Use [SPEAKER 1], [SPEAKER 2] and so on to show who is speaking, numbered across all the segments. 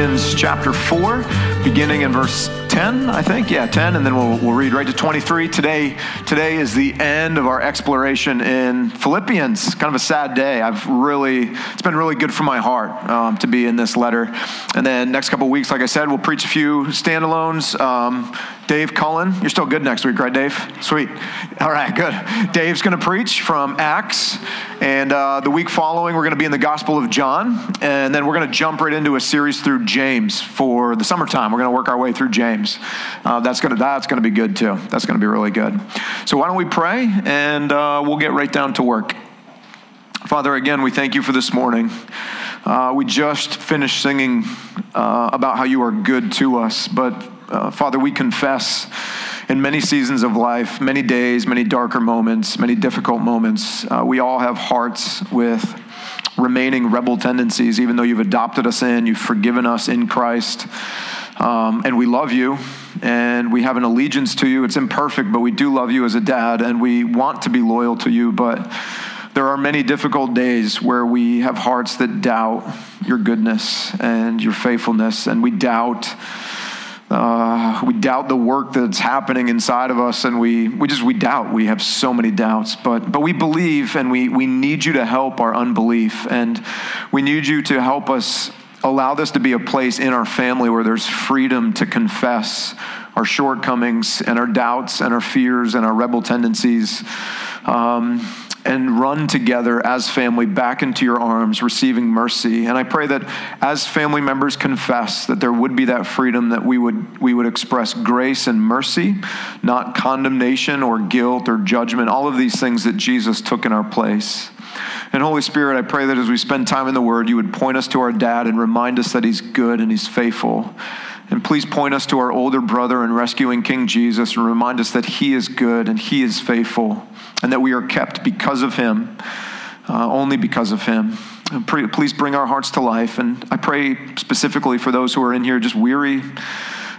[SPEAKER 1] Philippians chapter 4, beginning in verse 10, I think. Yeah, 10, and then we'll, we'll read right to 23. Today, today is the end of our exploration in Philippians. Kind of a sad day. I've really, it's been really good for my heart um, to be in this letter. And then next couple weeks, like I said, we'll preach a few standalones. Um, Dave Cullen, you're still good next week, right, Dave? Sweet. All right, good. Dave's going to preach from Acts. And uh, the week following, we're going to be in the Gospel of John. And then we're going to jump right into a series through James for the summertime. We're going to work our way through James. Uh, that's going to that's to be good too. That's going to be really good. So why don't we pray and uh, we'll get right down to work. Father, again, we thank you for this morning. Uh, we just finished singing uh, about how you are good to us, but uh, Father, we confess in many seasons of life, many days, many darker moments, many difficult moments, uh, we all have hearts with remaining rebel tendencies, even though you've adopted us in, you've forgiven us in Christ. Um, and we love you and we have an allegiance to you. It's imperfect, but we do love you as a dad and we want to be loyal to you. But there are many difficult days where we have hearts that doubt your goodness and your faithfulness, and we doubt. Uh, we doubt the work that's happening inside of us and we, we just we doubt we have so many doubts but but we believe and we we need you to help our unbelief and we need you to help us allow this to be a place in our family where there's freedom to confess our shortcomings and our doubts and our fears and our rebel tendencies. Um, and run together as family back into your arms, receiving mercy. And I pray that as family members confess, that there would be that freedom that we would, we would express grace and mercy, not condemnation or guilt or judgment, all of these things that Jesus took in our place. And Holy Spirit, I pray that as we spend time in the Word, you would point us to our dad and remind us that he's good and he's faithful. And please point us to our older brother and rescuing King Jesus and remind us that he is good and he is faithful and that we are kept because of him, uh, only because of him. Pray, please bring our hearts to life. And I pray specifically for those who are in here just weary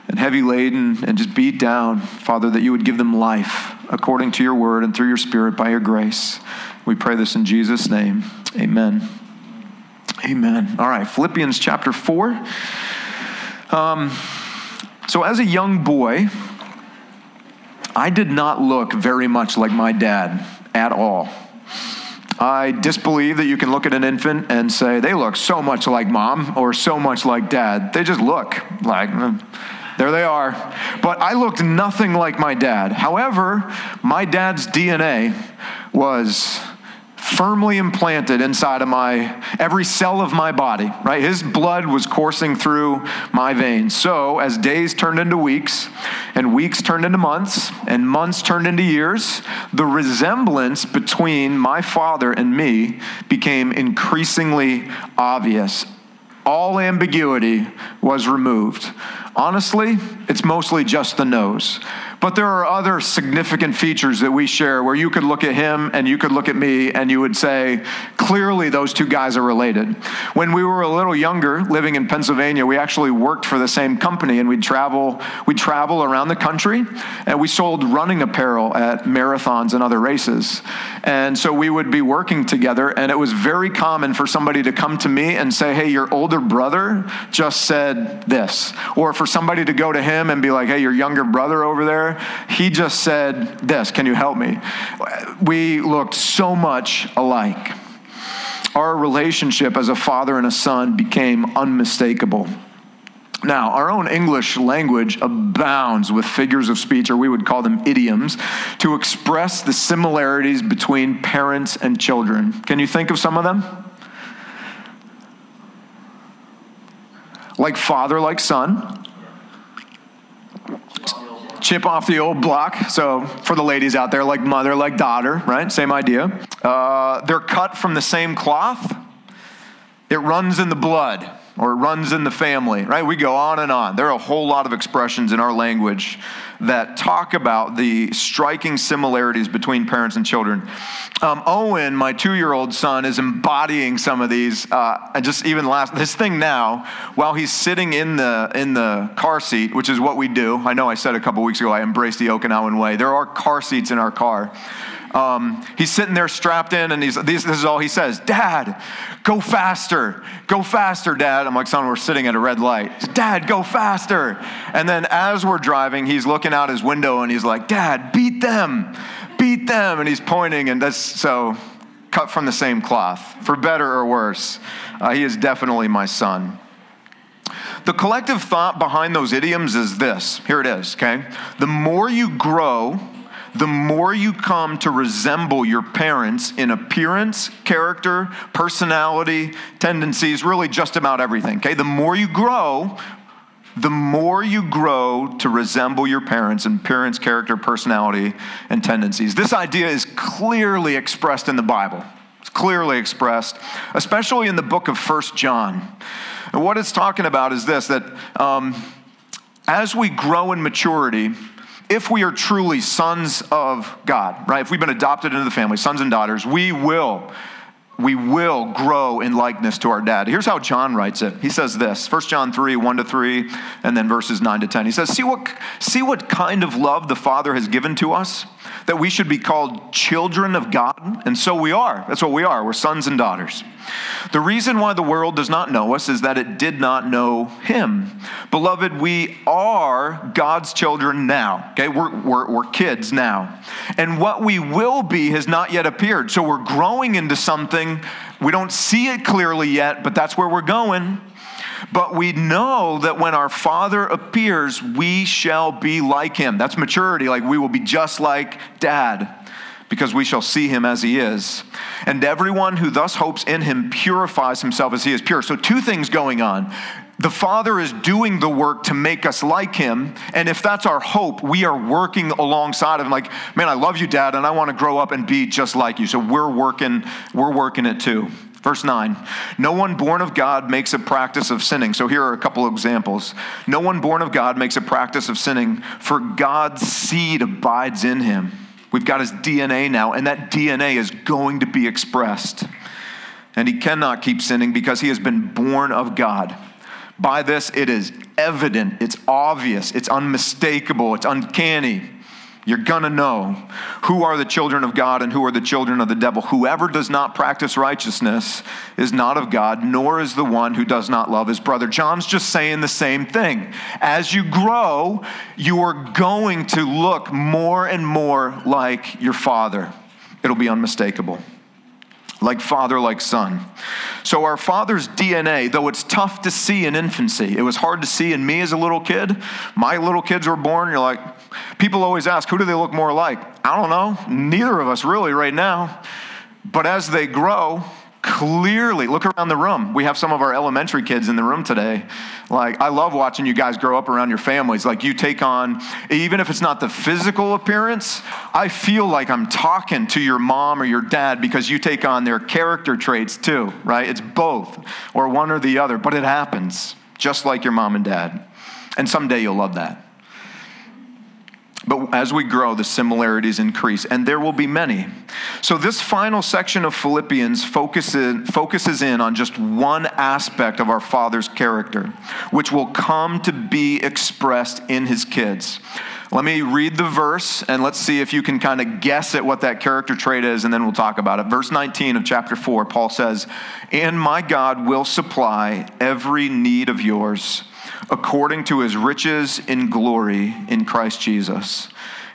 [SPEAKER 1] and heavy laden and just beat down, Father, that you would give them life according to your word and through your spirit by your grace. We pray this in Jesus' name. Amen. Amen. All right, Philippians chapter 4. Um, so, as a young boy, I did not look very much like my dad at all. I disbelieve that you can look at an infant and say, they look so much like mom or so much like dad. They just look like, mm, there they are. But I looked nothing like my dad. However, my dad's DNA was firmly implanted inside of my every cell of my body right? His blood was coursing through my veins. So as days turned into weeks and weeks turned into months and months turned into years the resemblance between my father and me became increasingly obvious. All ambiguity was removed. Honestly it's mostly just the nose but there are other significant features that we share where you could look at him and you could look at me and you would say, clearly those two guys are related. When we were a little younger, living in Pennsylvania, we actually worked for the same company and we'd travel, we'd travel around the country and we sold running apparel at marathons and other races. And so we would be working together and it was very common for somebody to come to me and say, hey, your older brother just said this. Or for somebody to go to him and be like, hey, your younger brother over there he just said this Can you help me? We looked so much alike. Our relationship as a father and a son became unmistakable. Now, our own English language abounds with figures of speech, or we would call them idioms, to express the similarities between parents and children. Can you think of some of them? Like father, like son chip off the old block. So for the ladies out there, like mother, like daughter, right? Same idea. Uh, they're cut from the same cloth. It runs in the blood or it runs in the family, right? We go on and on. There are a whole lot of expressions in our language that talk about the striking similarities between parents and children. Um, Owen, my two year old son, is embodying some of these. Uh, and just even last, this thing now, while he's sitting in the, in the car seat, which is what we do. I know I said a couple weeks ago I embrace the Okinawan way. There are car seats in our car. Um, he's sitting there strapped in, and he's this, this is all he says: "Dad, go faster, go faster, Dad." I'm like, "Son, we're sitting at a red light." Dad, go faster. And then as we're driving, he's looking out his window and he's like, "Dad, beat them, beat them," and he's pointing, and that's so cut from the same cloth, for better or worse. Uh, he is definitely my son. The collective thought behind those idioms is this. Here it is, okay? The more you grow, the more you come to resemble your parents in appearance, character, personality, tendencies, really just about everything, okay? The more you grow, the more you grow to resemble your parents in appearance, character, personality, and tendencies. This idea is clearly expressed in the Bible. It's clearly expressed, especially in the book of First John. And what it's talking about is this that um, as we grow in maturity, if we are truly sons of God, right? If we've been adopted into the family, sons and daughters, we will we will grow in likeness to our dad. Here's how John writes it. He says this 1 John 3, 1 to 3, and then verses 9 to 10. He says, See what, see what kind of love the Father has given to us, that we should be called children of God? And so we are. That's what we are. We're sons and daughters. The reason why the world does not know us is that it did not know him. Beloved, we are God's children now. Okay, we're, we're, we're kids now. And what we will be has not yet appeared. So we're growing into something. We don't see it clearly yet, but that's where we're going. But we know that when our Father appears, we shall be like him. That's maturity. Like we will be just like dad because we shall see him as he is. And everyone who thus hopes in him purifies himself as he is pure. So, two things going on. The Father is doing the work to make us like Him. And if that's our hope, we are working alongside of Him. Like, man, I love you, Dad, and I want to grow up and be just like you. So we're working, we're working it too. Verse 9 No one born of God makes a practice of sinning. So here are a couple of examples. No one born of God makes a practice of sinning, for God's seed abides in him. We've got his DNA now, and that DNA is going to be expressed. And he cannot keep sinning because he has been born of God. By this, it is evident, it's obvious, it's unmistakable, it's uncanny you're going to know who are the children of God and who are the children of the devil. Whoever does not practice righteousness is not of God, nor is the one who does not love his brother. John's just saying the same thing. As you grow, you are going to look more and more like your father. It'll be unmistakable like father, like son. So, our father's DNA, though it's tough to see in infancy, it was hard to see in me as a little kid. My little kids were born, you're like, People always ask, who do they look more like? I don't know. Neither of us really right now. But as they grow, clearly look around the room. We have some of our elementary kids in the room today. Like i love watching you guys grow up around your families. Like you take on even if it's not the physical appearance i feel like i'm talking to your mom or your dad because you take on their character traits too right? It's both or one or the other but it happens just like your mom and dad. And someday you'll love that but as we grow, the similarities increase, and there will be many. So, this final section of Philippians focuses, focuses in on just one aspect of our Father's character, which will come to be expressed in his kids. Let me read the verse and let's see if you can kind of guess at what that character trait is, and then we'll talk about it. Verse 19 of chapter 4, Paul says, And my God will supply every need of yours according to his riches in glory in Christ Jesus.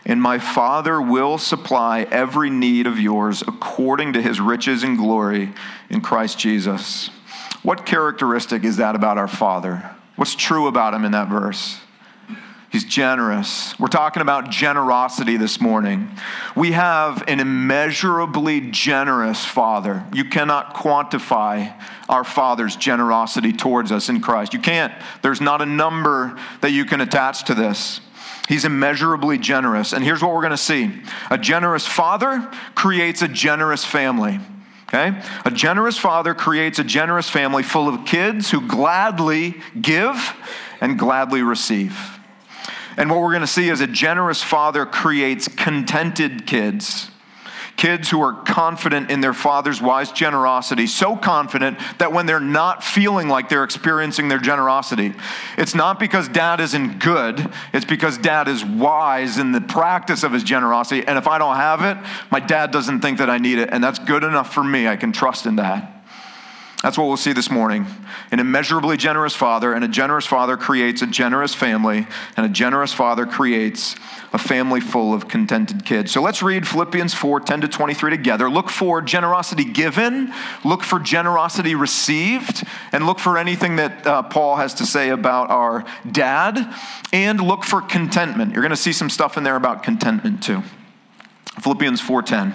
[SPEAKER 1] And my Father will supply every need of yours according to his riches and glory in Christ Jesus. What characteristic is that about our Father? What's true about him in that verse? He's generous. We're talking about generosity this morning. We have an immeasurably generous Father. You cannot quantify our Father's generosity towards us in Christ. You can't. There's not a number that you can attach to this. He's immeasurably generous. And here's what we're going to see a generous father creates a generous family. Okay? A generous father creates a generous family full of kids who gladly give and gladly receive. And what we're going to see is a generous father creates contented kids Kids who are confident in their father's wise generosity, so confident that when they're not feeling like they're experiencing their generosity, it's not because dad isn't good, it's because dad is wise in the practice of his generosity. And if I don't have it, my dad doesn't think that I need it, and that's good enough for me. I can trust in that. That's what we'll see this morning. An immeasurably generous father, and a generous father creates a generous family, and a generous father creates a family full of contented kids. So let's read Philippians 4 10 to 23 together. Look for generosity given, look for generosity received, and look for anything that uh, Paul has to say about our dad, and look for contentment. You're going to see some stuff in there about contentment too. Philippians 4:10.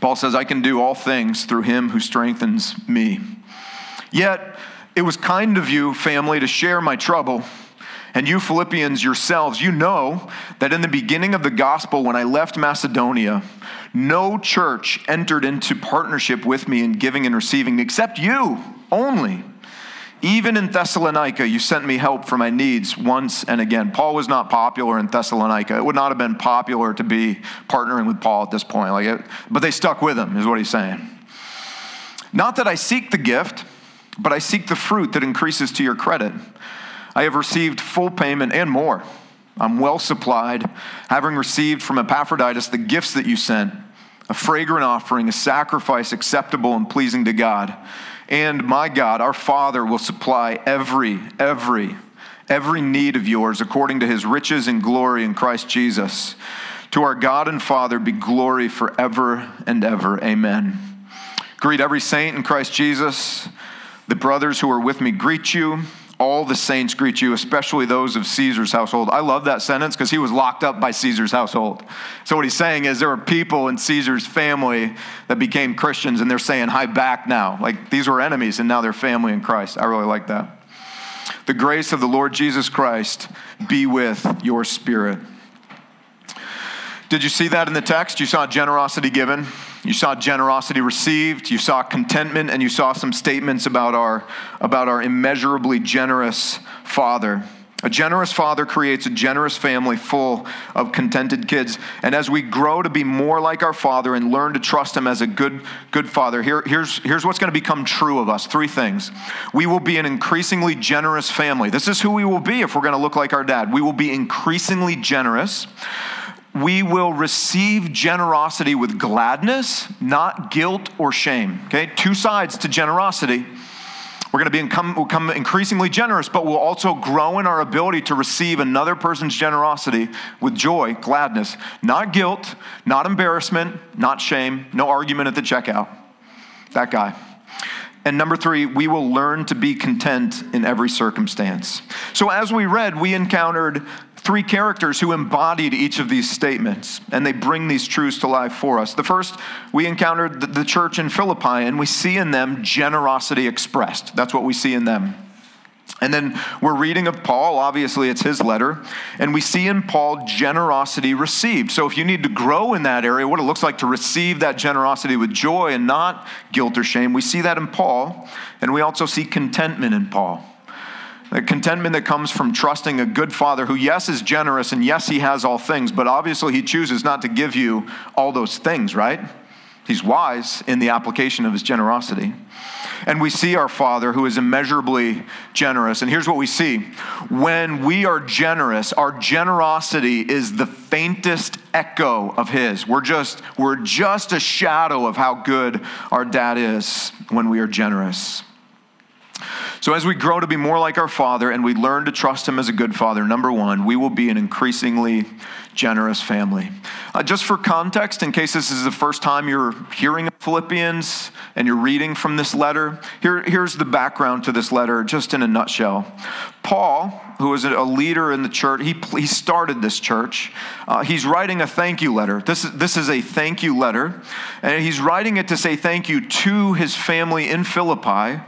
[SPEAKER 1] Paul says, I can do all things through him who strengthens me. Yet, it was kind of you, family, to share my trouble. And you, Philippians yourselves, you know that in the beginning of the gospel, when I left Macedonia, no church entered into partnership with me in giving and receiving except you only. Even in Thessalonica, you sent me help for my needs once and again. Paul was not popular in Thessalonica. It would not have been popular to be partnering with Paul at this point. Like it, but they stuck with him, is what he's saying. Not that I seek the gift, but I seek the fruit that increases to your credit. I have received full payment and more. I'm well supplied, having received from Epaphroditus the gifts that you sent a fragrant offering, a sacrifice acceptable and pleasing to God. And my God, our Father, will supply every, every, every need of yours according to his riches and glory in Christ Jesus. To our God and Father be glory forever and ever. Amen. Greet every saint in Christ Jesus. The brothers who are with me greet you all the saints greet you, especially those of Caesar's household. I love that sentence because he was locked up by Caesar's household. So, what he's saying is there were people in Caesar's family that became Christians, and they're saying, Hi back now. Like these were enemies, and now they're family in Christ. I really like that. The grace of the Lord Jesus Christ be with your spirit. Did you see that in the text? You saw generosity given. You saw generosity received, you saw contentment, and you saw some statements about our, about our immeasurably generous Father. A generous father creates a generous family full of contented kids. And as we grow to be more like our father and learn to trust him as a good, good father, here, here's, here's what's going to become true of us three things. We will be an increasingly generous family. This is who we will be if we're going to look like our dad. We will be increasingly generous we will receive generosity with gladness, not guilt or shame. Okay, two sides to generosity. We're going to become, increasingly generous, but we'll also grow in our ability to receive another person's generosity with joy, gladness, not guilt, not embarrassment, not shame, no argument at the checkout. That guy. And number three, we will learn to be content in every circumstance. So, as we read, we encountered three characters who embodied each of these statements, and they bring these truths to life for us. The first, we encountered the church in Philippi, and we see in them generosity expressed. That's what we see in them. And then we're reading of Paul, obviously it's his letter, and we see in Paul generosity received. So if you need to grow in that area, what it looks like to receive that generosity with joy and not guilt or shame, we see that in Paul, and we also see contentment in Paul. The contentment that comes from trusting a good father who, yes, is generous and yes, he has all things, but obviously he chooses not to give you all those things, right? He's wise in the application of his generosity. And we see our Father who is immeasurably generous. And here's what we see when we are generous, our generosity is the faintest echo of his. We're just, we're just a shadow of how good our dad is when we are generous. So, as we grow to be more like our Father and we learn to trust Him as a good Father, number one, we will be an increasingly generous family. Uh, just for context, in case this is the first time you're hearing Philippians and you're reading from this letter, here, here's the background to this letter, just in a nutshell. Paul, who is a leader in the church, he, he started this church. Uh, he's writing a thank you letter. This is, this is a thank you letter, and he's writing it to say thank you to his family in Philippi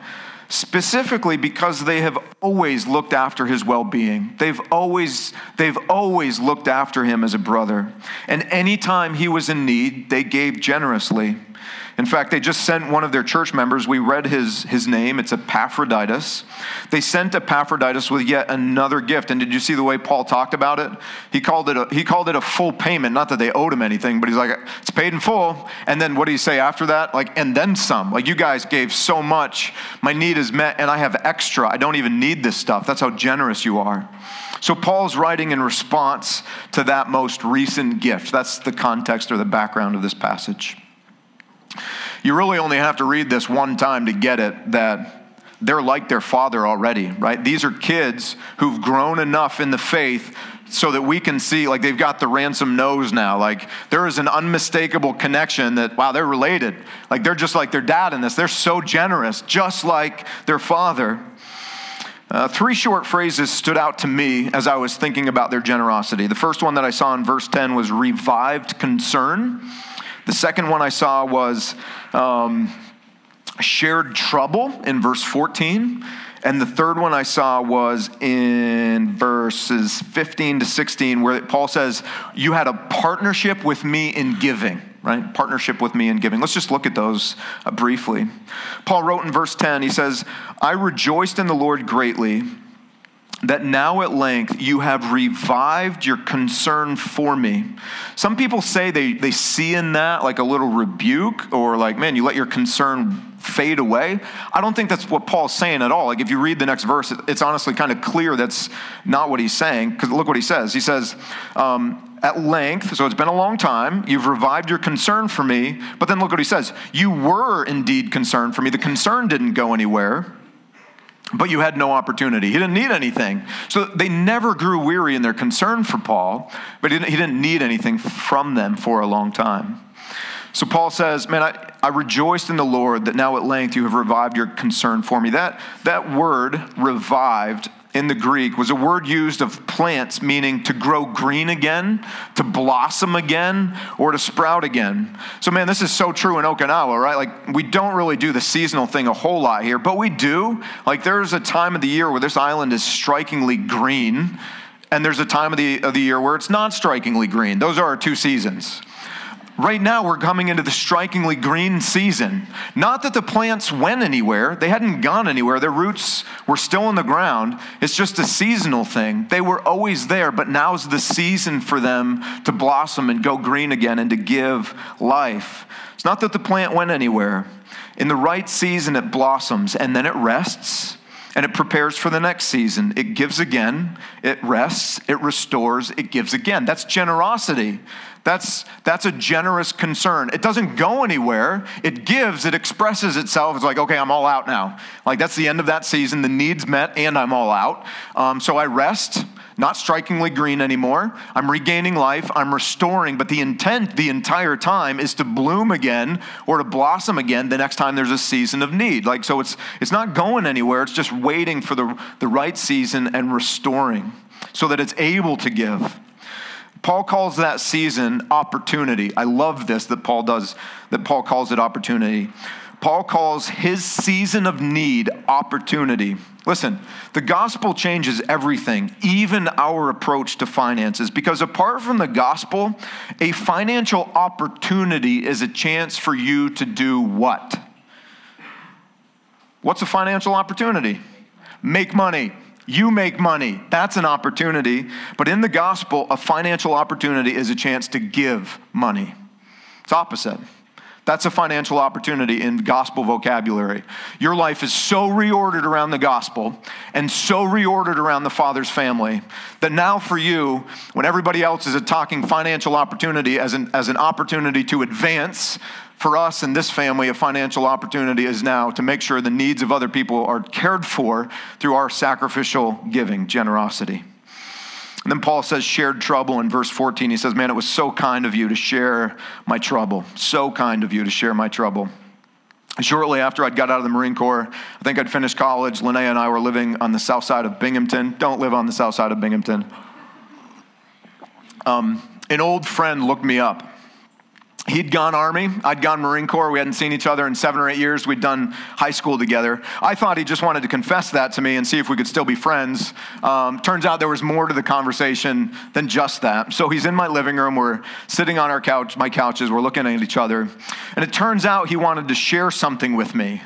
[SPEAKER 1] specifically because they have always looked after his well-being. They've always they've always looked after him as a brother. And anytime he was in need, they gave generously. In fact, they just sent one of their church members. We read his, his name. It's Epaphroditus. They sent Epaphroditus with yet another gift. And did you see the way Paul talked about it? He called it a, he called it a full payment. Not that they owed him anything, but he's like, it's paid in full. And then what do you say after that? Like, and then some. Like, you guys gave so much. My need is met, and I have extra. I don't even need this stuff. That's how generous you are. So Paul's writing in response to that most recent gift. That's the context or the background of this passage. You really only have to read this one time to get it that they're like their father already, right? These are kids who've grown enough in the faith so that we can see, like, they've got the ransom nose now. Like, there is an unmistakable connection that, wow, they're related. Like, they're just like their dad in this. They're so generous, just like their father. Uh, three short phrases stood out to me as I was thinking about their generosity. The first one that I saw in verse 10 was revived concern. The second one I saw was um, shared trouble in verse 14. And the third one I saw was in verses 15 to 16, where Paul says, You had a partnership with me in giving, right? Partnership with me in giving. Let's just look at those uh, briefly. Paul wrote in verse 10, he says, I rejoiced in the Lord greatly that now at length you have revived your concern for me. Some people say they, they see in that like a little rebuke or like, man, you let your concern fade away. I don't think that's what Paul's saying at all. Like, if you read the next verse, it's honestly kind of clear that's not what he's saying. Because look what he says. He says, um, at length, so it's been a long time, you've revived your concern for me. But then look what he says. You were indeed concerned for me. The concern didn't go anywhere but you had no opportunity. He didn't need anything. So they never grew weary in their concern for Paul, but he didn't, need anything from them for a long time. So Paul says, Man, I, I rejoiced in the Lord that now at length you have revived your concern for me. That, that word, revived, in the Greek was a word used of plants, meaning to grow green again, to blossom again, or to sprout again. So, man, this is so true in Okinawa, right? Like, we don't really do the seasonal thing a whole lot here, but we do. Like, there's a time of the year where this island is strikingly green, and there's a time of the, of the year where it's not strikingly green. Those are our two seasons. Right now, we're coming into the strikingly green season. Not that the plants went anywhere, they hadn't gone anywhere. Their roots were still in the ground. It's just a seasonal thing. They were always there, but now's the season for them to blossom and go green again and to give life. It's not that the plant went anywhere. In the right season, it blossoms and then it rests and it prepares for the next season. It gives again, it rests, it restores, it gives again. That's generosity. That's, that's a generous concern. It doesn't go anywhere. It gives, it expresses itself. It's like, okay, I'm all out now. Like, that's the end of that season. The need's met, and I'm all out. Um, so I rest, not strikingly green anymore. I'm regaining life. I'm restoring. But the intent the entire time is to bloom again or to blossom again the next time there's a season of need. Like, so it's, it's not going anywhere. It's just waiting for the, the right season and restoring so that it's able to give. Paul calls that season opportunity. I love this that Paul does, that Paul calls it opportunity. Paul calls his season of need opportunity. Listen, the gospel changes everything, even our approach to finances, because apart from the gospel, a financial opportunity is a chance for you to do what? What's a financial opportunity? Make money. You make money. That's an opportunity. But in the gospel, a financial opportunity is a chance to give money. It's opposite. That's a financial opportunity in gospel vocabulary. Your life is so reordered around the gospel and so reordered around the Father's family that now for you, when everybody else is talking financial opportunity as an, as an opportunity to advance, for us in this family, a financial opportunity is now to make sure the needs of other people are cared for through our sacrificial giving, generosity. And then Paul says, shared trouble in verse 14. He says, Man, it was so kind of you to share my trouble. So kind of you to share my trouble. Shortly after I'd got out of the Marine Corps, I think I'd finished college. Linnea and I were living on the south side of Binghamton. Don't live on the south side of Binghamton. Um, an old friend looked me up He'd gone Army, I'd gone Marine Corps. We hadn't seen each other in seven or eight years. We'd done high school together. I thought he just wanted to confess that to me and see if we could still be friends. Um, turns out there was more to the conversation than just that. So he's in my living room. We're sitting on our couch, my couches. We're looking at each other. And it turns out he wanted to share something with me.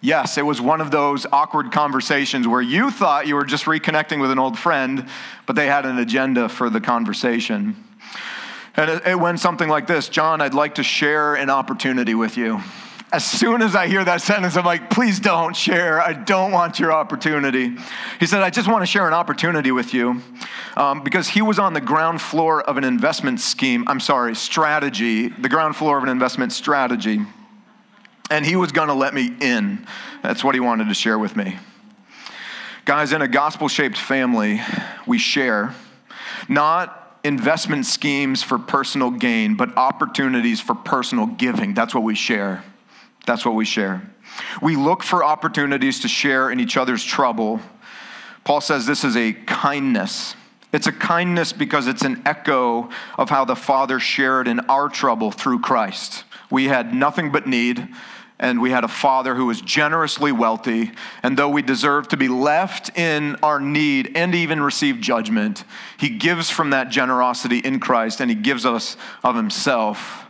[SPEAKER 1] Yes, it was one of those awkward conversations where you thought you were just reconnecting with an old friend, but they had an agenda for the conversation. And it, went something like this John, I'd like to share an opportunity with you. As soon as I hear that sentence, I'm like, please don't share. I don't want your opportunity. He said, I just want to share an opportunity with you um, because he was on the ground floor of an investment scheme. I'm sorry, strategy, the ground floor of an investment strategy. And he was going to let me in. That's what he wanted to share with me. Guys, in a gospel shaped family, we share not investment schemes for personal gain, but opportunities for personal giving. That's what we share. That's what we share. We look for opportunities to share in each other's trouble. Paul says this is a kindness. It's a kindness because it's an echo of how the Father shared in our trouble through Christ. We had nothing but need and we had a father who was generously wealthy. And though we deserve to be left in our need and even receive judgment, he gives from that generosity in Christ and he gives us of himself.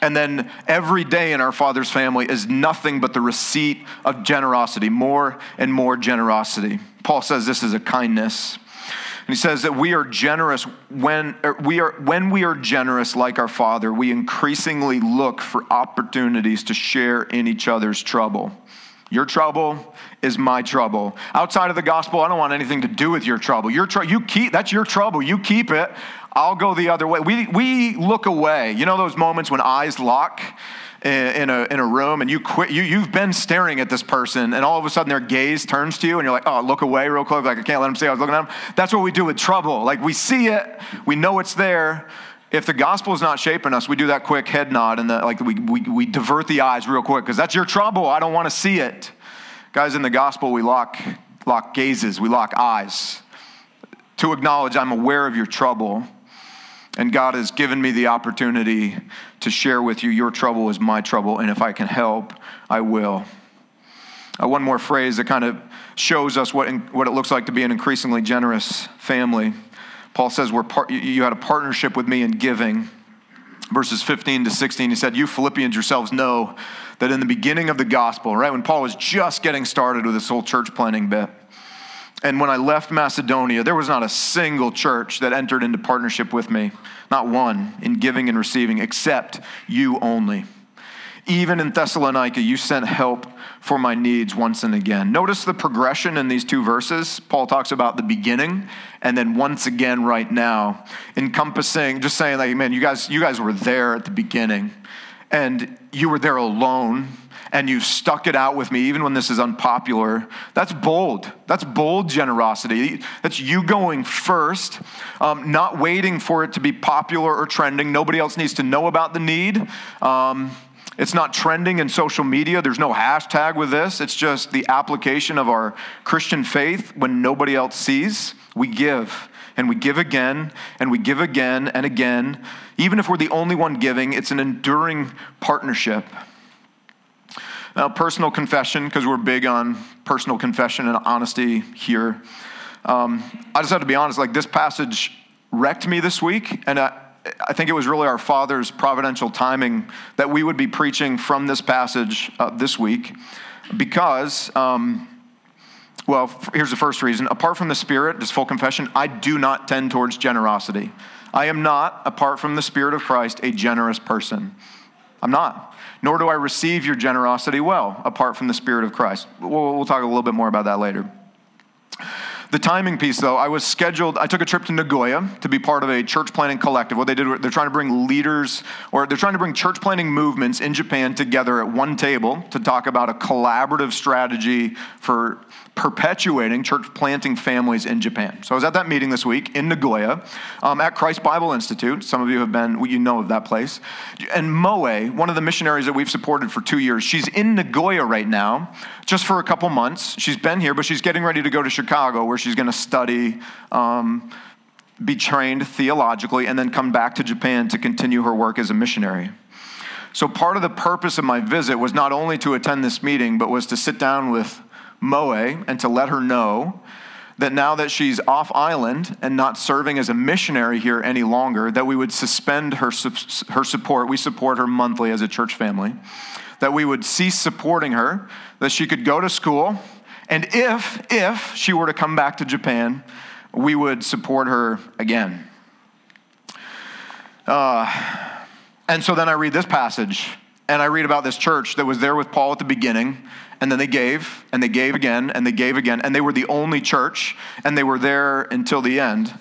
[SPEAKER 1] And then every day in our Father's family is nothing but the receipt of generosity, more and more generosity. Paul says this is a kindness. And he says that we are generous when er, we are when we are generous like our Father, we increasingly look for opportunities to share in each other's trouble. Your trouble is my trouble. Outside of the gospel, I don't want anything to do with your trouble. Your tr- you keep that's your trouble. You keep it. I'll go the other way. We we look away. You know those moments when eyes lock in a, in a room and you quit, you, you've been staring at this person and all of a sudden their gaze turns to you and you're like, oh, look away real quick. Like, I can't let them see I was looking at them. That's what we do with trouble. Like, we see it, we know it's there. If the gospel is not shaping us, we do that quick head nod and the, like we, we, we divert the eyes real quick because that's your trouble. I don't want to see it. Guys, in the gospel, we lock, lock gazes, we lock eyes to acknowledge I'm aware of your trouble and God has given me the opportunity to share with you your trouble is my trouble, and if I can help, I will. Uh, one more phrase that kind of shows us what, in, what it looks like to be an increasingly generous family. Paul says, We're part, You had a partnership with me in giving. Verses 15 to 16, he said, You Philippians yourselves know that in the beginning of the gospel, right, when Paul was just getting started with this whole church planting bit, and when I left Macedonia, there was not a single church that entered into partnership with me, not one, in giving and receiving, except you only. Even in Thessalonica, you sent help for my needs once and again. Notice the progression in these two verses. Paul talks about the beginning and then once again right now, encompassing, just saying like, man, you guys, you guys were there at the beginning and you were there alone and you've stuck it out with me, even when this is unpopular. That's bold. That's bold generosity. That's you going first, um, not waiting for it to be popular or trending. Nobody else needs to know about the need. Um, it's not trending in social media. There's no hashtag with this. It's just the application of our Christian faith when nobody else sees. We give and we give again and we give again and again. Even if we're the only one giving, it's an enduring partnership. Now, personal confession, because we're big on personal confession and honesty here. Um, I just have to be honest, like this passage wrecked me this week, and I, I think it was really our Father's providential timing that we would be preaching from this passage uh, this week because, um, well, here's the first reason. Apart from the Spirit, just full confession, I do not tend towards generosity. I am not, apart from the Spirit of Christ, a generous person. I'm not. Nor do I receive your generosity well, apart from the Spirit of Christ. We'll, we'll talk a little bit more about that later. The timing piece, though, I was scheduled, I took a trip to Nagoya to be part of a church planting collective. What they did, they're trying to bring leaders, or they're trying to bring church planting movements in Japan together at one table to talk about a collaborative strategy for perpetuating church planting families in Japan. So I was at that meeting this week in Nagoya um, at Christ Bible Institute. Some of you have been, you know of that place. And Moe, one of the missionaries that we've supported for two years, she's in Nagoya right now, just for a couple months. She's been here, but she's getting ready to go to Chicago where she's going to study. Um, be trained theologically and then come back to Japan to continue her work as a missionary. So, part of the purpose of my visit was not only to attend this meeting, but was to sit down with Moe and to let her know that now that she's off island and not serving as a missionary here any longer, that we would suspend her, her support. We support her monthly as a church family. That we would cease supporting her, that she could go to school, and if, if she were to come back to Japan, we would support her again. Uh, and so then I read this passage, and I read about this church that was there with Paul at the beginning and then they gave, and they gave again, and they gave again, and they were the only church, and they were there until the end.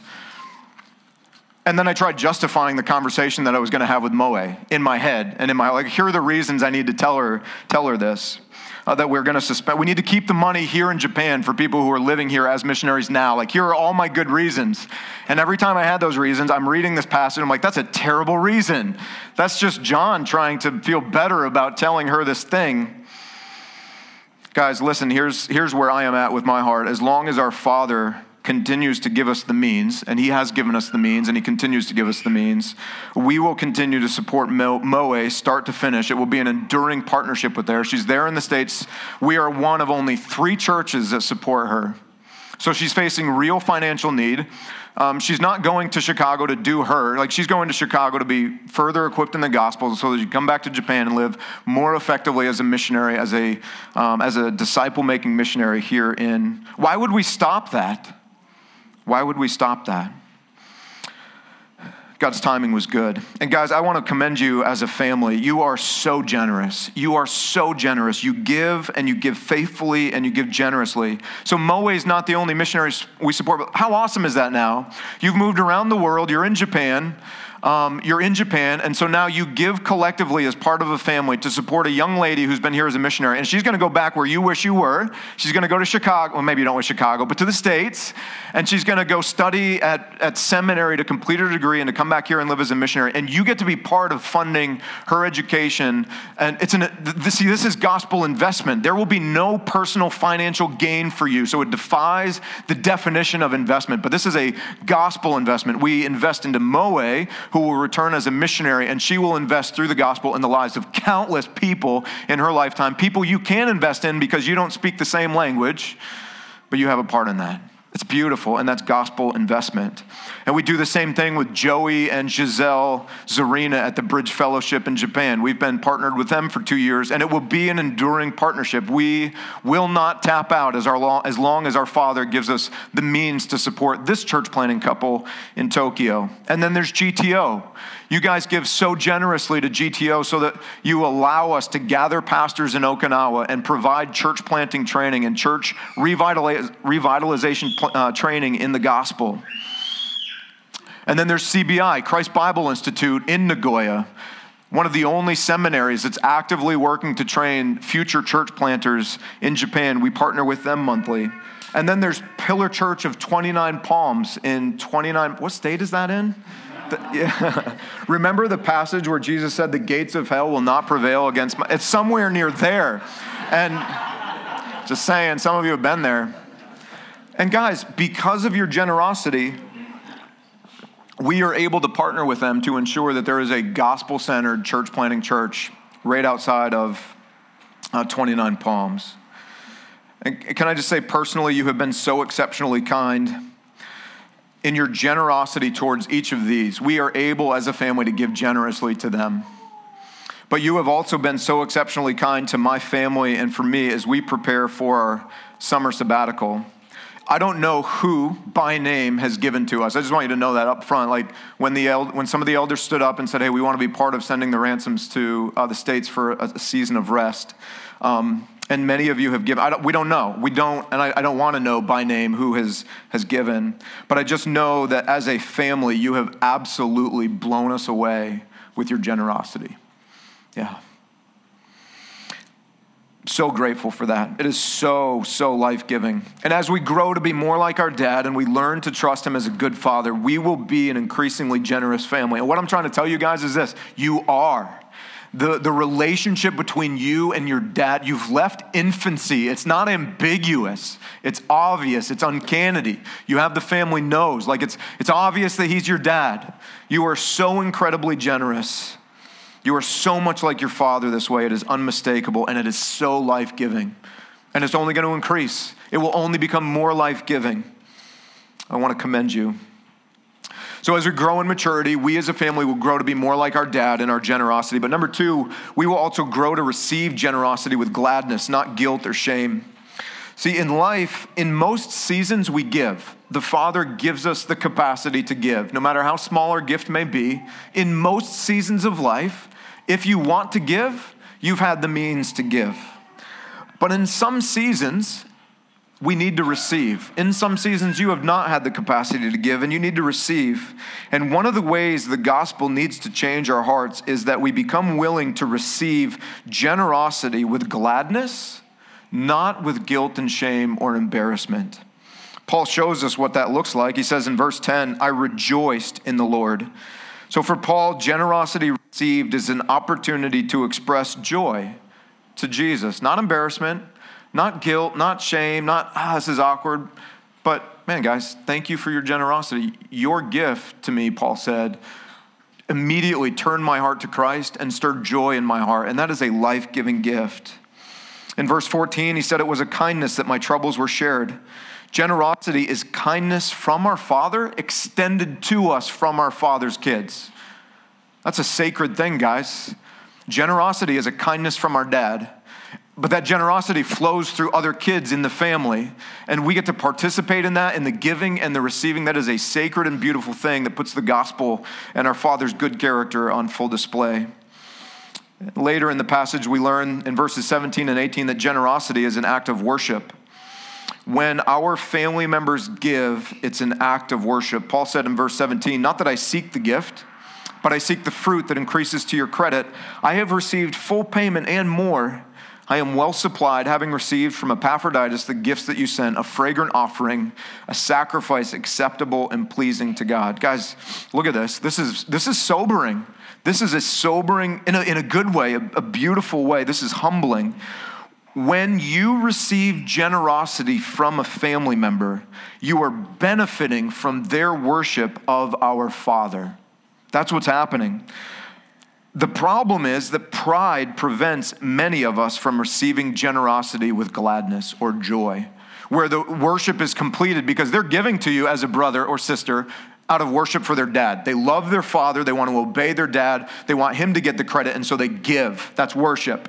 [SPEAKER 1] And then I tried justifying the conversation that I was going to have with Moe in my head and in my like. Here are the reasons I need to tell her tell her this. Uh, that we're going to suspend. We need to keep the money here in Japan for people who are living here as missionaries now. Like, here are all my good reasons. And every time I had those reasons, I'm reading this passage. I'm like, that's a terrible reason. That's just John trying to feel better about telling her this thing. Guys, listen, here's, here's where I am at with my heart. As long as our Father continues to give us the means, and He has given us the means, and He continues to give us the means, we will continue to support Moe start to finish. It will be an enduring partnership with her. She's there in the States. We are one of only three churches that support her. So she's facing real financial need. Um, she's not going to Chicago to do her. Like, she's going to Chicago to be further equipped in the gospel so that she can come back to Japan and live more effectively as a missionary, as a, um, as a disciple making missionary here in. Why would we stop that? Why would we stop that? God's timing was good. And guys, I want to commend you as a family. You are so generous. You are so generous. You give and you give faithfully and you give generously. So Moe is not the only missionaries we support, but how awesome is that now? You've moved around the world, you're in Japan um, you're in Japan, and so now you give collectively as part of a family to support a young lady who's been here as a missionary, and she's going to go back where you wish you were. She's going to go to Chicago, well, maybe you don't wish Chicago, but to the States, and she's going to go study at, at seminary to complete her degree and to come back here and live as a missionary. And you get to be part of funding her education. And it's an, this, see, this is gospel investment. There will be no personal financial gain for you, so it defies the definition of investment. But this is a gospel investment. We invest into Moe, who will return as a missionary, and she will invest through the gospel in the lives of countless people in her lifetime. People you can invest in because you don't speak the same language, but you have a part in that. It's beautiful, and that's gospel investment. And we do the same thing with Joey and Giselle Zarina at the Bridge Fellowship in Japan. We've been partnered with them for two years, and it will be an enduring partnership. We will not tap out as, our as long as our Father gives us the means to support this church planting couple in Tokyo. And then there's GTO. You guys give so generously to GTO so that you allow us to gather pastors in Okinawa and provide church planting training and church revitalization uh, training in the gospel. And then there's CBI, Christ Bible Institute in Nagoya, one of the only seminaries that's actively working to train future church planters in Japan. We partner with them monthly. And then there's Pillar Church of 29 Palms in 29, what state is that in? The, yeah. Remember the passage where Jesus said, The gates of hell will not prevail against my. It's somewhere near there. And just saying, some of you have been there. And guys, because of your generosity, we are able to partner with them to ensure that there is a gospel centered church planting church right outside of uh, 29 Palms. And can I just say personally, you have been so exceptionally kind in your generosity towards each of these, we are able as a family to give generously to them. But you have also been so exceptionally kind to my family and for me as we prepare for our summer sabbatical. I don't know who by name has given to us. I just want you to know that up front. Like when, the el- when some of the elders stood up and said, hey, we want to be part of sending the ransoms to uh, the states for a, a season of rest. Um, and many of you have given. Don't, we don't know. We don't, and I, I don't want to know by name who has, has given. But I just know that as a family, you have absolutely blown us away with your generosity. Yeah so grateful for that. It is so, so life giving. And as we grow to be more like our dad and we learn to trust him as a good father, we will be an increasingly generous family. And what I'm trying to tell you guys is this you are. The, the relationship between you and your dad, you've left infancy. It's not ambiguous. It's obvious. It's uncanny. You have the family nose. Like it's, it's obvious that he's your dad. You are so incredibly generous. You are so much like your Father this way. It is unmistakable and it is so life giving. And it's only going to increase, it will only become more life giving. I want to commend you. So, as we grow in maturity, we as a family will grow to be more like our dad in our generosity. But number two, we will also grow to receive generosity with gladness, not guilt or shame. See, in life, in most seasons, we give. The Father gives us the capacity to give, no matter how small our gift may be. In most seasons of life, if you want to give, you've had the means to give. But in some seasons, we need to receive. In some seasons, you have not had the capacity to give, and you need to receive. And one of the ways the gospel needs to change our hearts is that we become willing to receive generosity with gladness, not with guilt and shame or embarrassment. Paul shows us what that looks like. He says in verse 10, I rejoiced in the Lord. So for Paul, generosity received is an opportunity to express joy to Jesus, not embarrassment, not guilt, not shame, not, ah, this is awkward. But man, guys, thank you for your generosity. Your gift to me, Paul said, immediately turned my heart to Christ and stirred joy in my heart. And that is a life giving gift. In verse 14, he said, It was a kindness that my troubles were shared. Generosity is kindness from our Father extended to us from our Father's kids. That's a sacred thing, guys. Generosity is a kindness from our dad, but that generosity flows through other kids in the family, and we get to participate in that, in the giving and the receiving. That is a sacred and beautiful thing that puts the gospel and our Father's good character on full display. Later in the passage, we learn in verses 17 and 18 that generosity is an act of worship. When our family members give, it's an act of worship. Paul said in verse 17, Not that I seek the gift, but I seek the fruit that increases to your credit. I have received full payment and more. I am well supplied, having received from Epaphroditus the gifts that you sent, a fragrant offering, a sacrifice acceptable and pleasing to God. Guys, look at this. This is, this is sobering. This is a sobering, in a, in a good way, a, a beautiful way. This is humbling. When you receive generosity from a family member, you are benefiting from their worship of our Father. That's what's happening. The problem is that pride prevents many of us from receiving generosity with gladness or joy, where the worship is completed because they're giving to you as a brother or sister out of worship for their dad. They love their father, they want to obey their dad, they want him to get the credit, and so they give. That's worship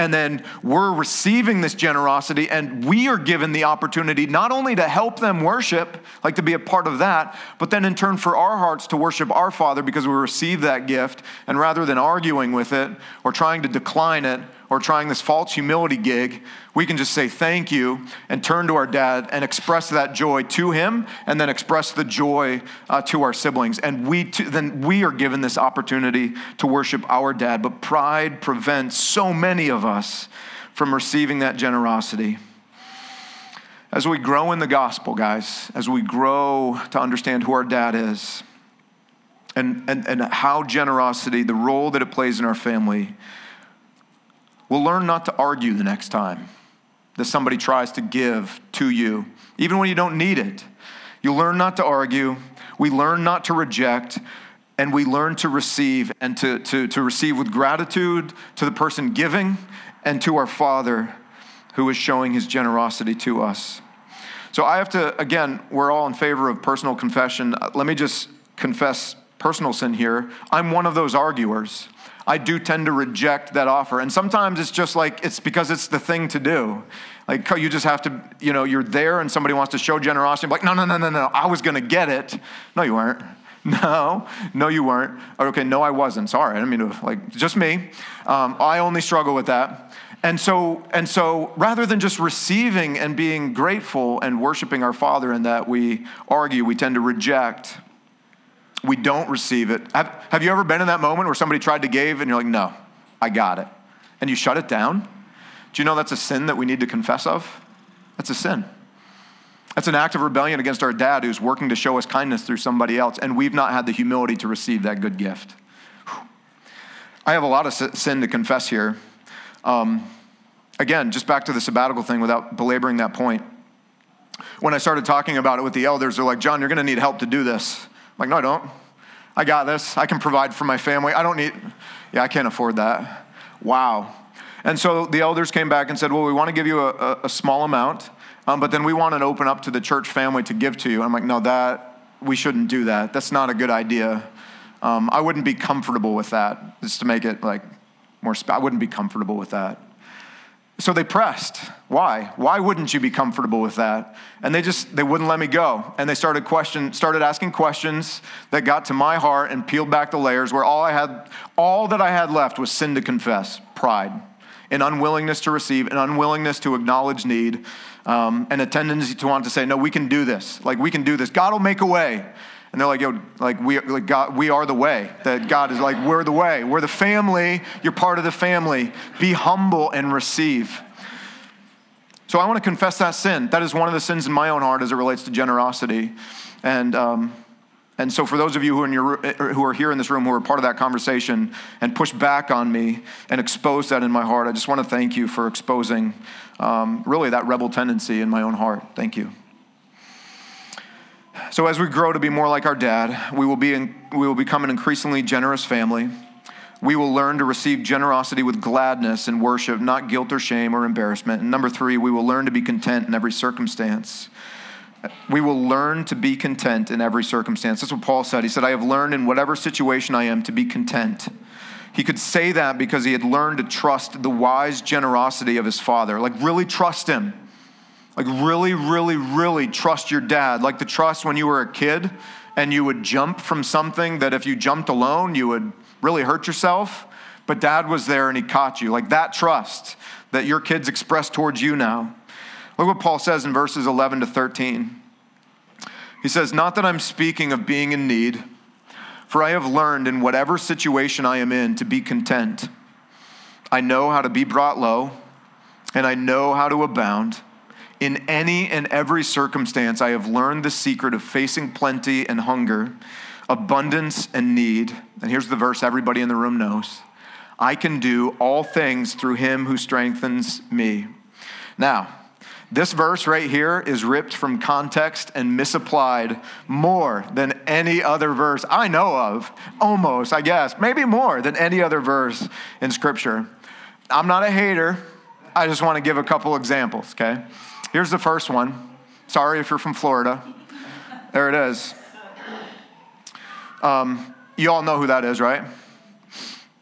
[SPEAKER 1] and then we're receiving this generosity, and we are given the opportunity not only to help them worship, like to be a part of that, but then in turn for our hearts to worship our Father because we receive that gift. And rather than arguing with it or trying to decline it, or trying this false humility gig, we can just say thank you and turn to our dad and express that joy to him and then express the joy uh, to our siblings. And we then we are given this opportunity to worship our dad. But pride prevents so many of us from receiving that generosity. As we grow in the gospel, guys, as we grow to understand who our dad is and, and, and how generosity, the role that it plays in our family, We'll learn not to argue the next time that somebody tries to give to you, even when you don't need it. You learn not to argue. We learn not to reject. And we learn to receive and to, to, to receive with gratitude to the person giving and to our Father who is showing his generosity to us. So I have to, again, we're all in favor of personal confession. Let me just confess personal sin here. I'm one of those arguers. I do tend to reject that offer. And sometimes it's just like, it's because it's the thing to do. Like you just have to, you know, you're there and somebody wants to show generosity. I'm like, no, no, no, no, no, I was going to get it. No, you weren't. No, no, you weren't. Okay, no, I wasn't. Sorry, I mean like, just me. Um, I only struggle with that. And so, and so rather than just receiving and being grateful and worshiping our Father in that we argue, we tend to reject we don't receive it. Have, have you ever been in that moment where somebody tried to give and you're like, no, I got it? And you shut it down? Do you know that's a sin that we need to confess of? That's a sin. That's an act of rebellion against our dad who's working to show us kindness through somebody else, and we've not had the humility to receive that good gift. I have a lot of sin to confess here. Um, again, just back to the sabbatical thing without belaboring that point. When I started talking about it with the elders, they're like, John, you're going to need help to do this like, no, I don't. I got this. I can provide for my family. I don't need, yeah, I can't afford that. Wow. And so the elders came back and said, well, we want to give you a, a, a small amount, um, but then we want to open up to the church family to give to you. I'm like, no, that, we shouldn't do that. That's not a good idea. Um, I wouldn't be comfortable with that, just to make it like more, sp- I wouldn't be comfortable with that. So they pressed. Why? Why wouldn't you be comfortable with that? And they just they wouldn't let me go. And they started question started asking questions that got to my heart and peeled back the layers where all I had all that I had left was sin to confess, pride, an unwillingness to receive, an unwillingness to acknowledge need, um, and a tendency to want to say, no, we can do this. Like we can do this. God will make a way. And they're like, yo, like we, like God, we are the way. That God is like, we're the way. We're the family. You're part of the family. Be humble and receive. So I want to confess that sin. That is one of the sins in my own heart as it relates to generosity. And, um, and so for those of you who are, your, who are here in this room who are part of that conversation and push back on me and expose that in my heart, I just want to thank you for exposing um, really that rebel tendency in my own heart. Thank you. So, as we grow to be more like our dad, we will, be in, we will become an increasingly generous family. We will learn to receive generosity with gladness and worship, not guilt or shame or embarrassment. And number three, we will learn to be content in every circumstance. We will learn to be content in every circumstance. That's what Paul said. He said, I have learned in whatever situation I am to be content. He could say that because he had learned to trust the wise generosity of his father, like really trust him. Like, really, really, really trust your dad. Like the trust when you were a kid and you would jump from something that if you jumped alone, you would really hurt yourself. But dad was there and he caught you. Like that trust that your kids express towards you now. Look what Paul says in verses 11 to 13. He says, Not that I'm speaking of being in need, for I have learned in whatever situation I am in to be content. I know how to be brought low, and I know how to abound. In any and every circumstance, I have learned the secret of facing plenty and hunger, abundance and need. And here's the verse everybody in the room knows I can do all things through him who strengthens me. Now, this verse right here is ripped from context and misapplied more than any other verse I know of, almost, I guess, maybe more than any other verse in Scripture. I'm not a hater, I just want to give a couple examples, okay? Here's the first one. Sorry if you're from Florida. There it is. Um, you all know who that is, right?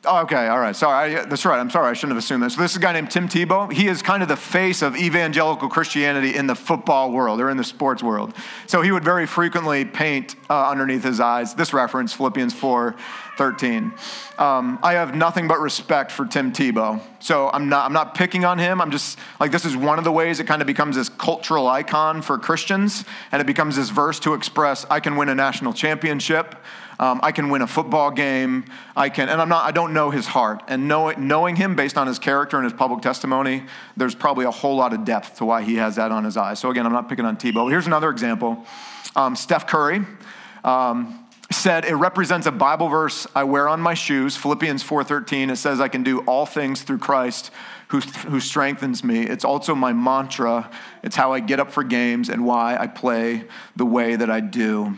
[SPEAKER 1] Oh, okay, all right. Sorry, I, that's right. I'm sorry. I shouldn't have assumed that. So this is a guy named Tim Tebow. He is kind of the face of evangelical Christianity in the football world or in the sports world. So he would very frequently paint uh, underneath his eyes this reference, Philippians 4 13. Um, I have nothing but respect for Tim Tebow. So I'm not, I'm not picking on him. I'm just like, this is one of the ways it kind of becomes this cultural icon for Christians. And it becomes this verse to express I can win a national championship. Um, I can win a football game. I can, and I'm not, I don't know his heart. And know, knowing him based on his character and his public testimony, there's probably a whole lot of depth to why he has that on his eyes. So again, I'm not picking on Tebow. Here's another example um, Steph Curry. Um, said it represents a bible verse i wear on my shoes philippians 4.13 it says i can do all things through christ who, who strengthens me it's also my mantra it's how i get up for games and why i play the way that i do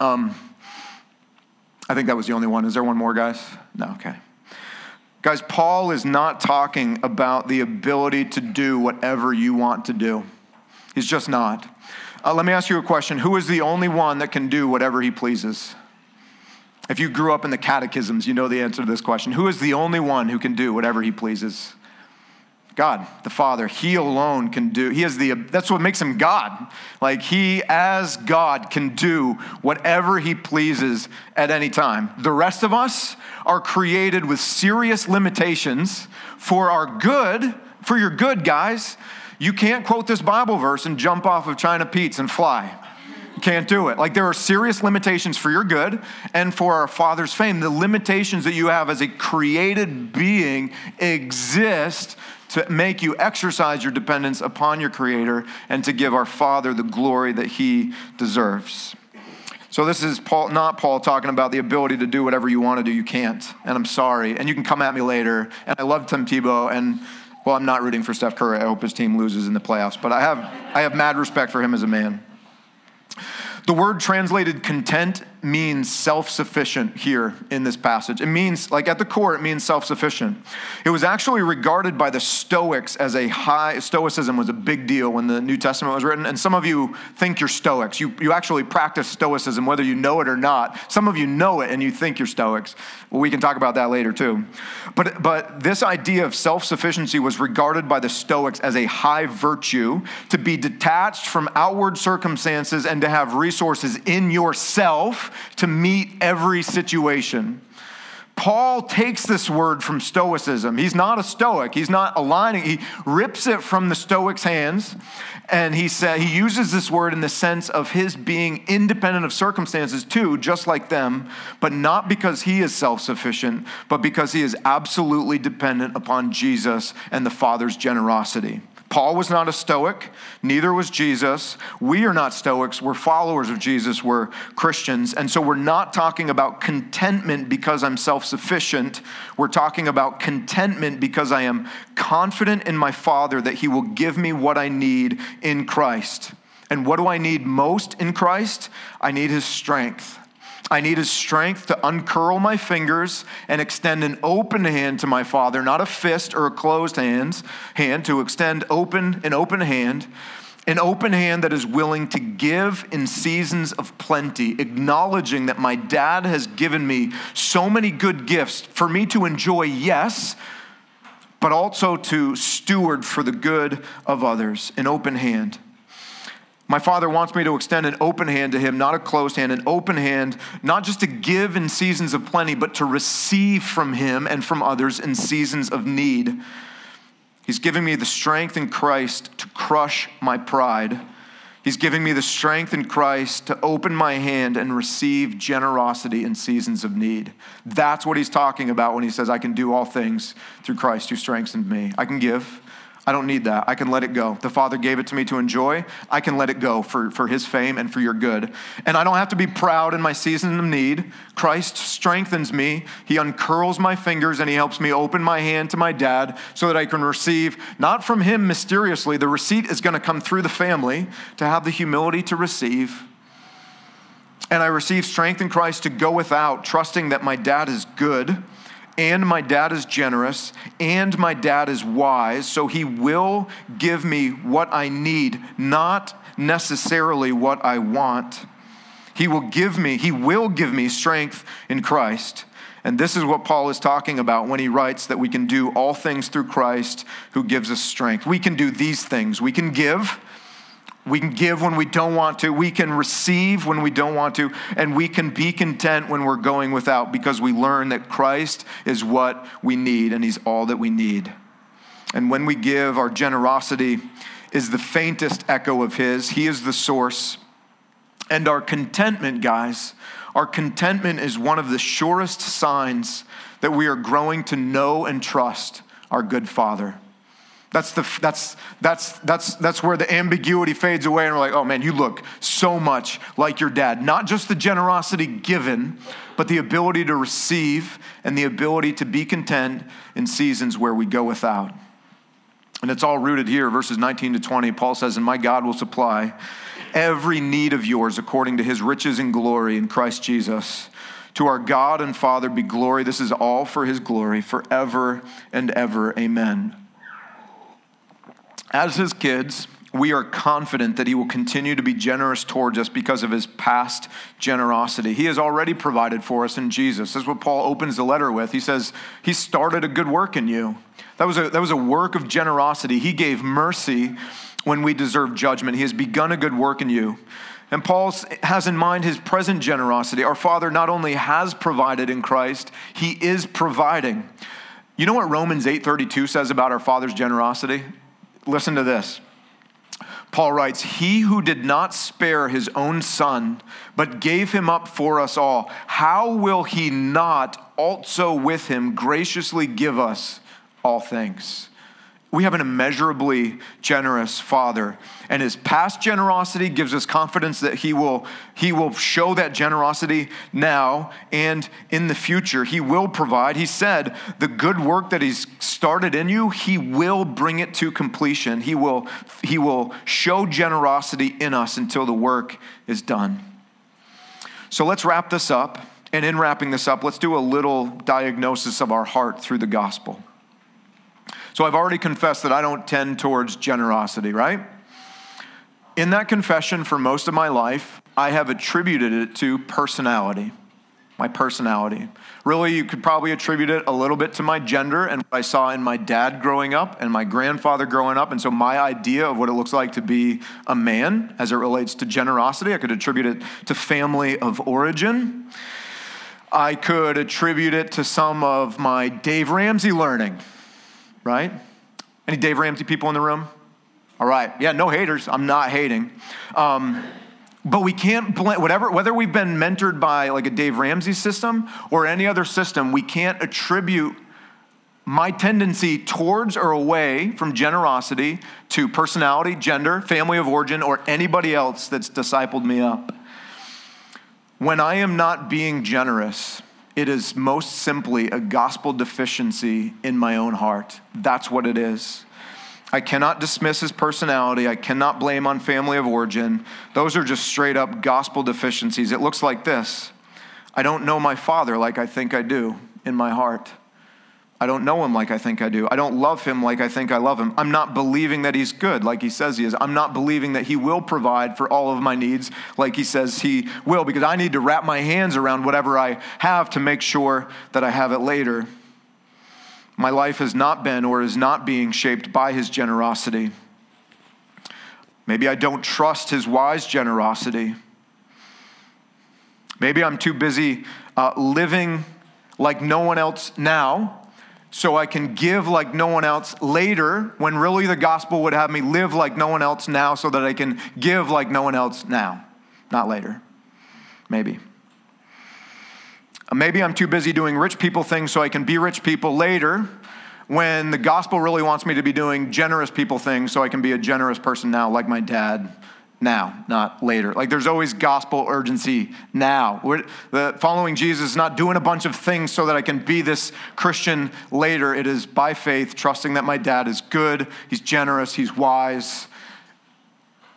[SPEAKER 1] um, I think that was the only one. Is there one more, guys? No, okay. Guys, Paul is not talking about the ability to do whatever you want to do. He's just not. Uh, let me ask you a question Who is the only one that can do whatever he pleases? If you grew up in the catechisms, you know the answer to this question. Who is the only one who can do whatever he pleases? God, the Father, He alone can do. He is the that's what makes him God. Like he as God can do whatever he pleases at any time. The rest of us are created with serious limitations for our good, for your good, guys. You can't quote this Bible verse and jump off of China Pete's and fly. You can't do it. Like there are serious limitations for your good and for our Father's fame. The limitations that you have as a created being exist to make you exercise your dependence upon your Creator and to give our Father the glory that He deserves. So this is Paul, not Paul talking about the ability to do whatever you want to do. You can't, and I'm sorry. And you can come at me later. And I love Tim Tebow, and well, I'm not rooting for Steph Curry. I hope his team loses in the playoffs, but I have I have mad respect for him as a man. The word translated content means self sufficient here in this passage. It means, like at the core, it means self sufficient. It was actually regarded by the Stoics as a high, Stoicism was a big deal when the New Testament was written. And some of you think you're Stoics. You, you actually practice Stoicism, whether you know it or not. Some of you know it and you think you're Stoics. Well, we can talk about that later too. But, but this idea of self sufficiency was regarded by the Stoics as a high virtue to be detached from outward circumstances and to have resources in yourself to meet every situation. Paul takes this word from Stoicism. He's not a Stoic. He's not aligning. He rips it from the Stoic's hands, and he said he uses this word in the sense of his being independent of circumstances too, just like them, but not because he is self-sufficient, but because he is absolutely dependent upon Jesus and the Father's generosity. Paul was not a Stoic, neither was Jesus. We are not Stoics, we're followers of Jesus, we're Christians. And so we're not talking about contentment because I'm self sufficient. We're talking about contentment because I am confident in my Father that He will give me what I need in Christ. And what do I need most in Christ? I need His strength. I need his strength to uncurl my fingers and extend an open hand to my Father, not a fist or a closed hand, hand to extend open an open hand, an open hand that is willing to give in seasons of plenty, acknowledging that my dad has given me so many good gifts for me to enjoy, yes, but also to steward for the good of others, an open hand. My Father wants me to extend an open hand to Him, not a closed hand, an open hand, not just to give in seasons of plenty, but to receive from Him and from others in seasons of need. He's giving me the strength in Christ to crush my pride. He's giving me the strength in Christ to open my hand and receive generosity in seasons of need. That's what he's talking about when he says, I can do all things through Christ who strengthens me. I can give. I don't need that. I can let it go. The Father gave it to me to enjoy. I can let it go for, for His fame and for your good. And I don't have to be proud in my season of need. Christ strengthens me. He uncurls my fingers and He helps me open my hand to my dad so that I can receive, not from Him mysteriously, the receipt is going to come through the family to have the humility to receive. And I receive strength in Christ to go without, trusting that my dad is good and my dad is generous, and my dad is wise, so he will give me what I need, not necessarily what I want. He will give me, he will give me strength in Christ. And this is what Paul is talking about when he writes that we can do all things through Christ who gives us strength. We can do these things. We can give, we can give when we don't want to. We can receive when we don't want to. And we can be content when we're going without because we learn that Christ is what we need and He's all that we need. And when we give, our generosity is the faintest echo of His. He is the source. And our contentment, guys, our contentment is one of the surest signs that we are growing to know and trust our good Father. That's, the, that's, that's, that's, that's where the ambiguity fades away, and we're like, oh man, you look so much like your dad. Not just the generosity given, but the ability to receive and the ability to be content in seasons where we go without. And it's all rooted here, verses 19 to 20. Paul says, And my God will supply every need of yours according to his riches and glory in Christ Jesus. To our God and Father be glory. This is all for his glory forever and ever. Amen as his kids, we are confident that He will continue to be generous towards us because of His past generosity. He has already provided for us in Jesus. That's what Paul opens the letter with. He says, He started a good work in you. That was a, that was a work of generosity. He gave mercy when we deserve judgment. He has begun a good work in you. And Paul has in mind his present generosity. Our Father not only has provided in Christ, he is providing. You know what Romans 8:32 says about our Father's generosity? Listen to this. Paul writes, He who did not spare his own son, but gave him up for us all, how will he not also with him graciously give us all things? We have an immeasurably generous Father, and His past generosity gives us confidence that He will, he will show that generosity now and in the future. He will provide. He said, The good work that He's started in you, He will bring it to completion. He will, he will show generosity in us until the work is done. So let's wrap this up. And in wrapping this up, let's do a little diagnosis of our heart through the gospel. So I've already confessed that I don't tend towards generosity, right? In that confession, for most of my life, I have attributed it to personality, my personality. Really, you could probably attribute it a little bit to my gender and what I saw in my dad growing up and my grandfather growing up. And so, my idea of what it looks like to be a man as it relates to generosity, I could attribute it to family of origin. I could attribute it to some of my Dave Ramsey learning right? Any Dave Ramsey people in the room? All right. Yeah, no haters. I'm not hating. Um, but we can't blend, whatever, whether we've been mentored by like a Dave Ramsey system or any other system, we can't attribute my tendency towards or away from generosity to personality, gender, family of origin, or anybody else that's discipled me up. When I am not being generous, it is most simply a gospel deficiency in my own heart. That's what it is. I cannot dismiss his personality. I cannot blame on family of origin. Those are just straight up gospel deficiencies. It looks like this I don't know my father like I think I do in my heart. I don't know him like I think I do. I don't love him like I think I love him. I'm not believing that he's good like he says he is. I'm not believing that he will provide for all of my needs like he says he will because I need to wrap my hands around whatever I have to make sure that I have it later. My life has not been or is not being shaped by his generosity. Maybe I don't trust his wise generosity. Maybe I'm too busy uh, living like no one else now so I can give like no one else later, when really the gospel would have me live like no one else now, so that I can give like no one else now, not later. Maybe. Uh, maybe I'm too busy doing rich people things so I can be rich people later, when the gospel really wants me to be doing generous people things so I can be a generous person now, like my dad now, not later. Like there's always gospel urgency now. We're, the, following Jesus is not doing a bunch of things so that I can be this Christian later. It is by faith, trusting that my dad is good, he's generous, he's wise,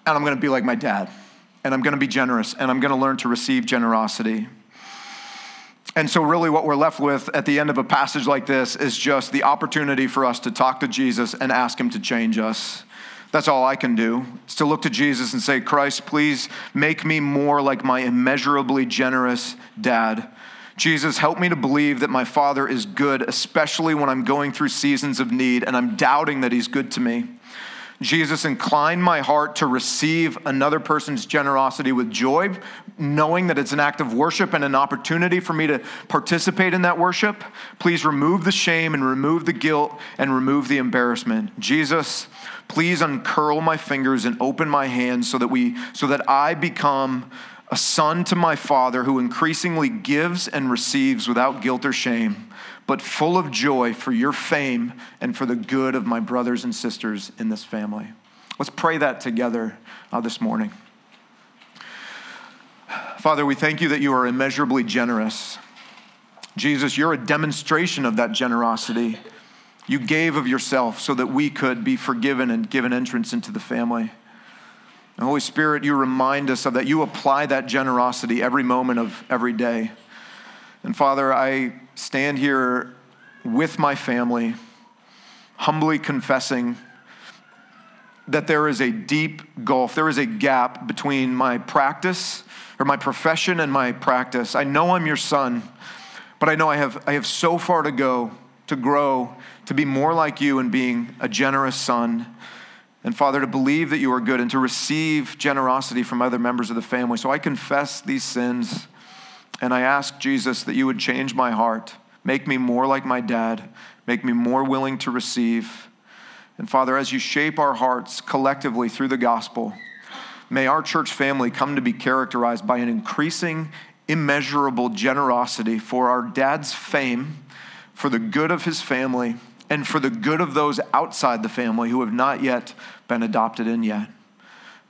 [SPEAKER 1] and I'm going to be like my dad. And I'm going to be generous, and I'm going to learn to receive generosity. And so, really, what we're left with at the end of a passage like this is just the opportunity for us to talk to Jesus and ask Him to change us. That's all I can do, is to look to Jesus and say, Christ, please make me more like my immeasurably generous dad. Jesus, help me to believe that my Father is good, especially when I'm going through seasons of need and I'm doubting that He's good to me. Jesus, incline my heart to receive another person's generosity with joy, knowing that it's an act of worship and an opportunity for me to participate in that worship. Please remove the shame and remove the guilt and remove the embarrassment. Jesus, Please uncurl my fingers and open my hands so that we so that I become a son to my father who increasingly gives and receives without guilt or shame, but full of joy for your fame and for the good of my brothers and sisters in this family. Let's pray that together uh, this morning. Father, we thank you that you are immeasurably generous. Jesus, you're a demonstration of that generosity. You gave of yourself so that we could be forgiven and given entrance into the family. And Holy Spirit, you remind us of that. You apply that generosity every moment of every day. And Father, I stand here with my family, humbly confessing that there is a deep gulf, there is a gap between my practice or my profession and my practice. I know I'm your son, but I know I have, I have so far to go to grow, to be more like you and being a generous son. And Father, to believe that you are good and to receive generosity from other members of the family. So I confess these sins and I ask Jesus that you would change my heart, make me more like my dad, make me more willing to receive. And Father, as you shape our hearts collectively through the gospel, may our church family come to be characterized by an increasing, immeasurable generosity for our dad's fame, for the good of his family, and for the good of those outside the family who have not yet been adopted in yet.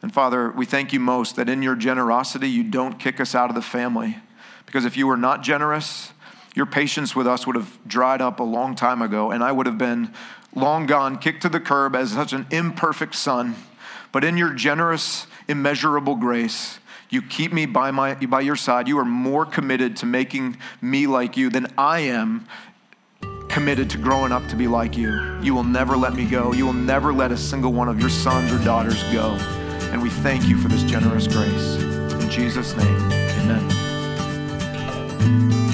[SPEAKER 1] And Father, we thank you most that in your generosity, you don't kick us out of the family. Because if you were not generous, your patience with us would have dried up a long time ago, and I would have been long gone, kicked to the curb as such an imperfect son. But in your generous, immeasurable grace, you keep me by, my, by your side. You are more committed to making me like you than I am committed to growing up to be like you. You will never let me go. You will never let a single one of your sons or daughters go. And we thank you for this generous grace. In Jesus' name, amen. Bye.